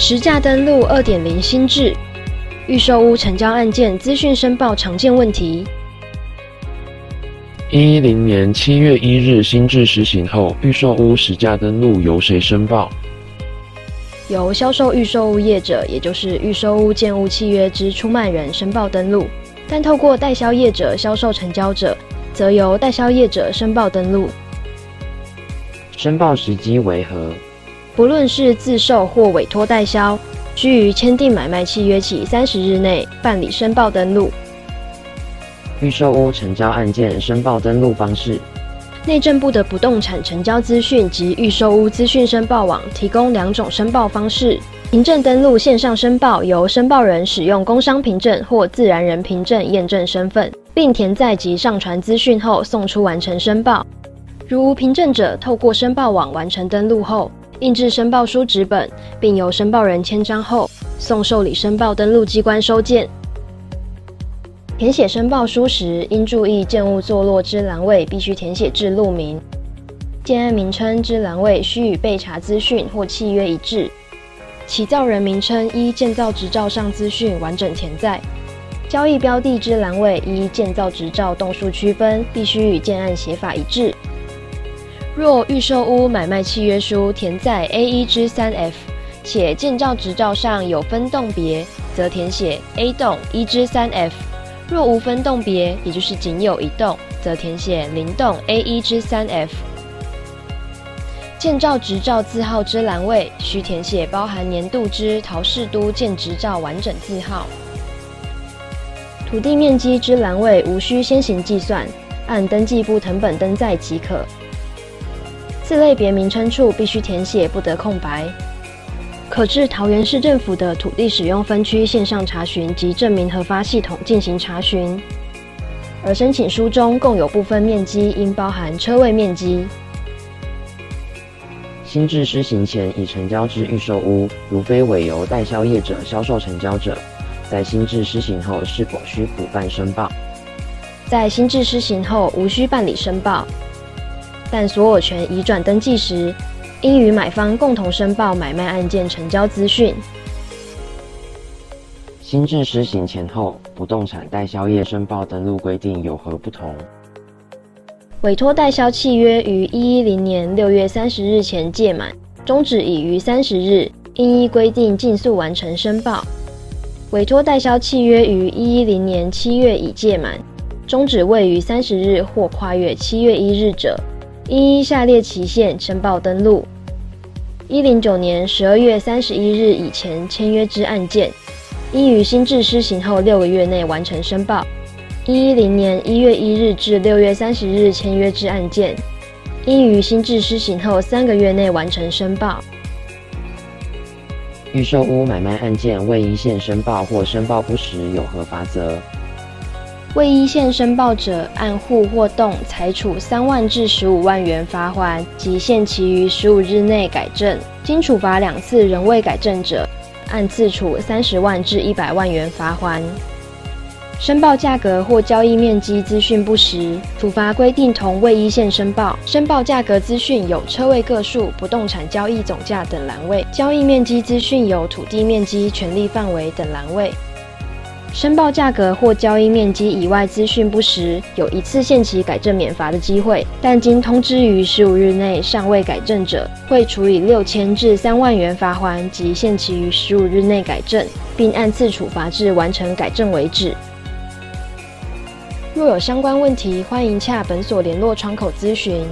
实价登录二点零新制，预售屋成交案件资讯申报常见问题。一一零年七月一日新制实行后，预售屋实价登录由谁申报？由销售预售物业者，也就是预售屋建物契约之出卖人申报登录，但透过代销业者销售成交者，则由代销业者申报登录。申报时机为何？不论是自售或委托代销，需于签订买卖契约起三十日内办理申报登录。预售屋成交案件申报登录方式：内政部的不动产成交资讯及预售屋资讯申报网提供两种申报方式。凭证登录线上申报，由申报人使用工商凭证或自然人凭证验证身份，并填载及上传资讯后送出完成申报。如无凭证者，透过申报网完成登录后，印制申报书纸本，并由申报人签章后，送受理申报登录机关收件。填写申报书时，应注意建物坐落之栏位必须填写至路名，建案名称之栏位须与备查资讯或契约一致，起造人名称依建造执照上资讯完整填载，交易标的之栏位依建造执照栋数区分，必须与建案写法一致。若预售屋买卖契约书填在 A 一之三 F，且建造执照上有分栋别，则填写 A 栋一之三 F；若无分栋别，也就是仅有一栋，则填写零栋 A 一之三 F。建造执照字号之栏位需填写包含年度之桃市都建执照完整字号。土地面积之栏位无需先行计算，按登记簿藤本登载即可。次类别名称处必须填写，不得空白。可至桃园市政府的土地使用分区线上查询及证明核发系统进行查询。而申请书中共有部分面积应包含车位面积。新制施行前已成交之预售屋，如非委由代销业者销售成交者，在新制施行后是否需补办申报？在新制施行后无需办理申报。但所有权移转登记时，应与买方共同申报买卖案件成交资讯。新制施行前后，不动产代销业申报登录规定有何不同？委托代销契约于一一零年六月三十日前届满，终止已于三十日，应依规定尽速完成申报。委托代销契约于一一零年七月已届满，终止未于三十日或跨越七月一日者，依下列期限申报登录：一零九年十二月三十一日以前签约之案件，应于新制施行后六个月内完成申报；一一零年一月一日至六月三十日签约之案件，应于新制施行后三个月内完成申报。预售屋买卖案件未一线申报或申报不实，有何罚则？未依线申报者，按户或栋裁处三万至十五万元罚锾，及限期于十五日内改正。经处罚两次仍未改正者，按次处三十万至一百万元罚锾。申报价格或交易面积资讯不实，处罚规定同未依线申报。申报价格资讯有车位个数、不动产交易总价等栏位；交易面积资讯有土地面积、权利范围等栏位。申报价格或交易面积以外资讯不实，有一次限期改正免罚的机会，但经通知于十五日内尚未改正者，会处以六千至三万元罚锾及限期于十五日内改正，并按次处罚至完成改正为止。若有相关问题，欢迎洽本所联络窗口咨询。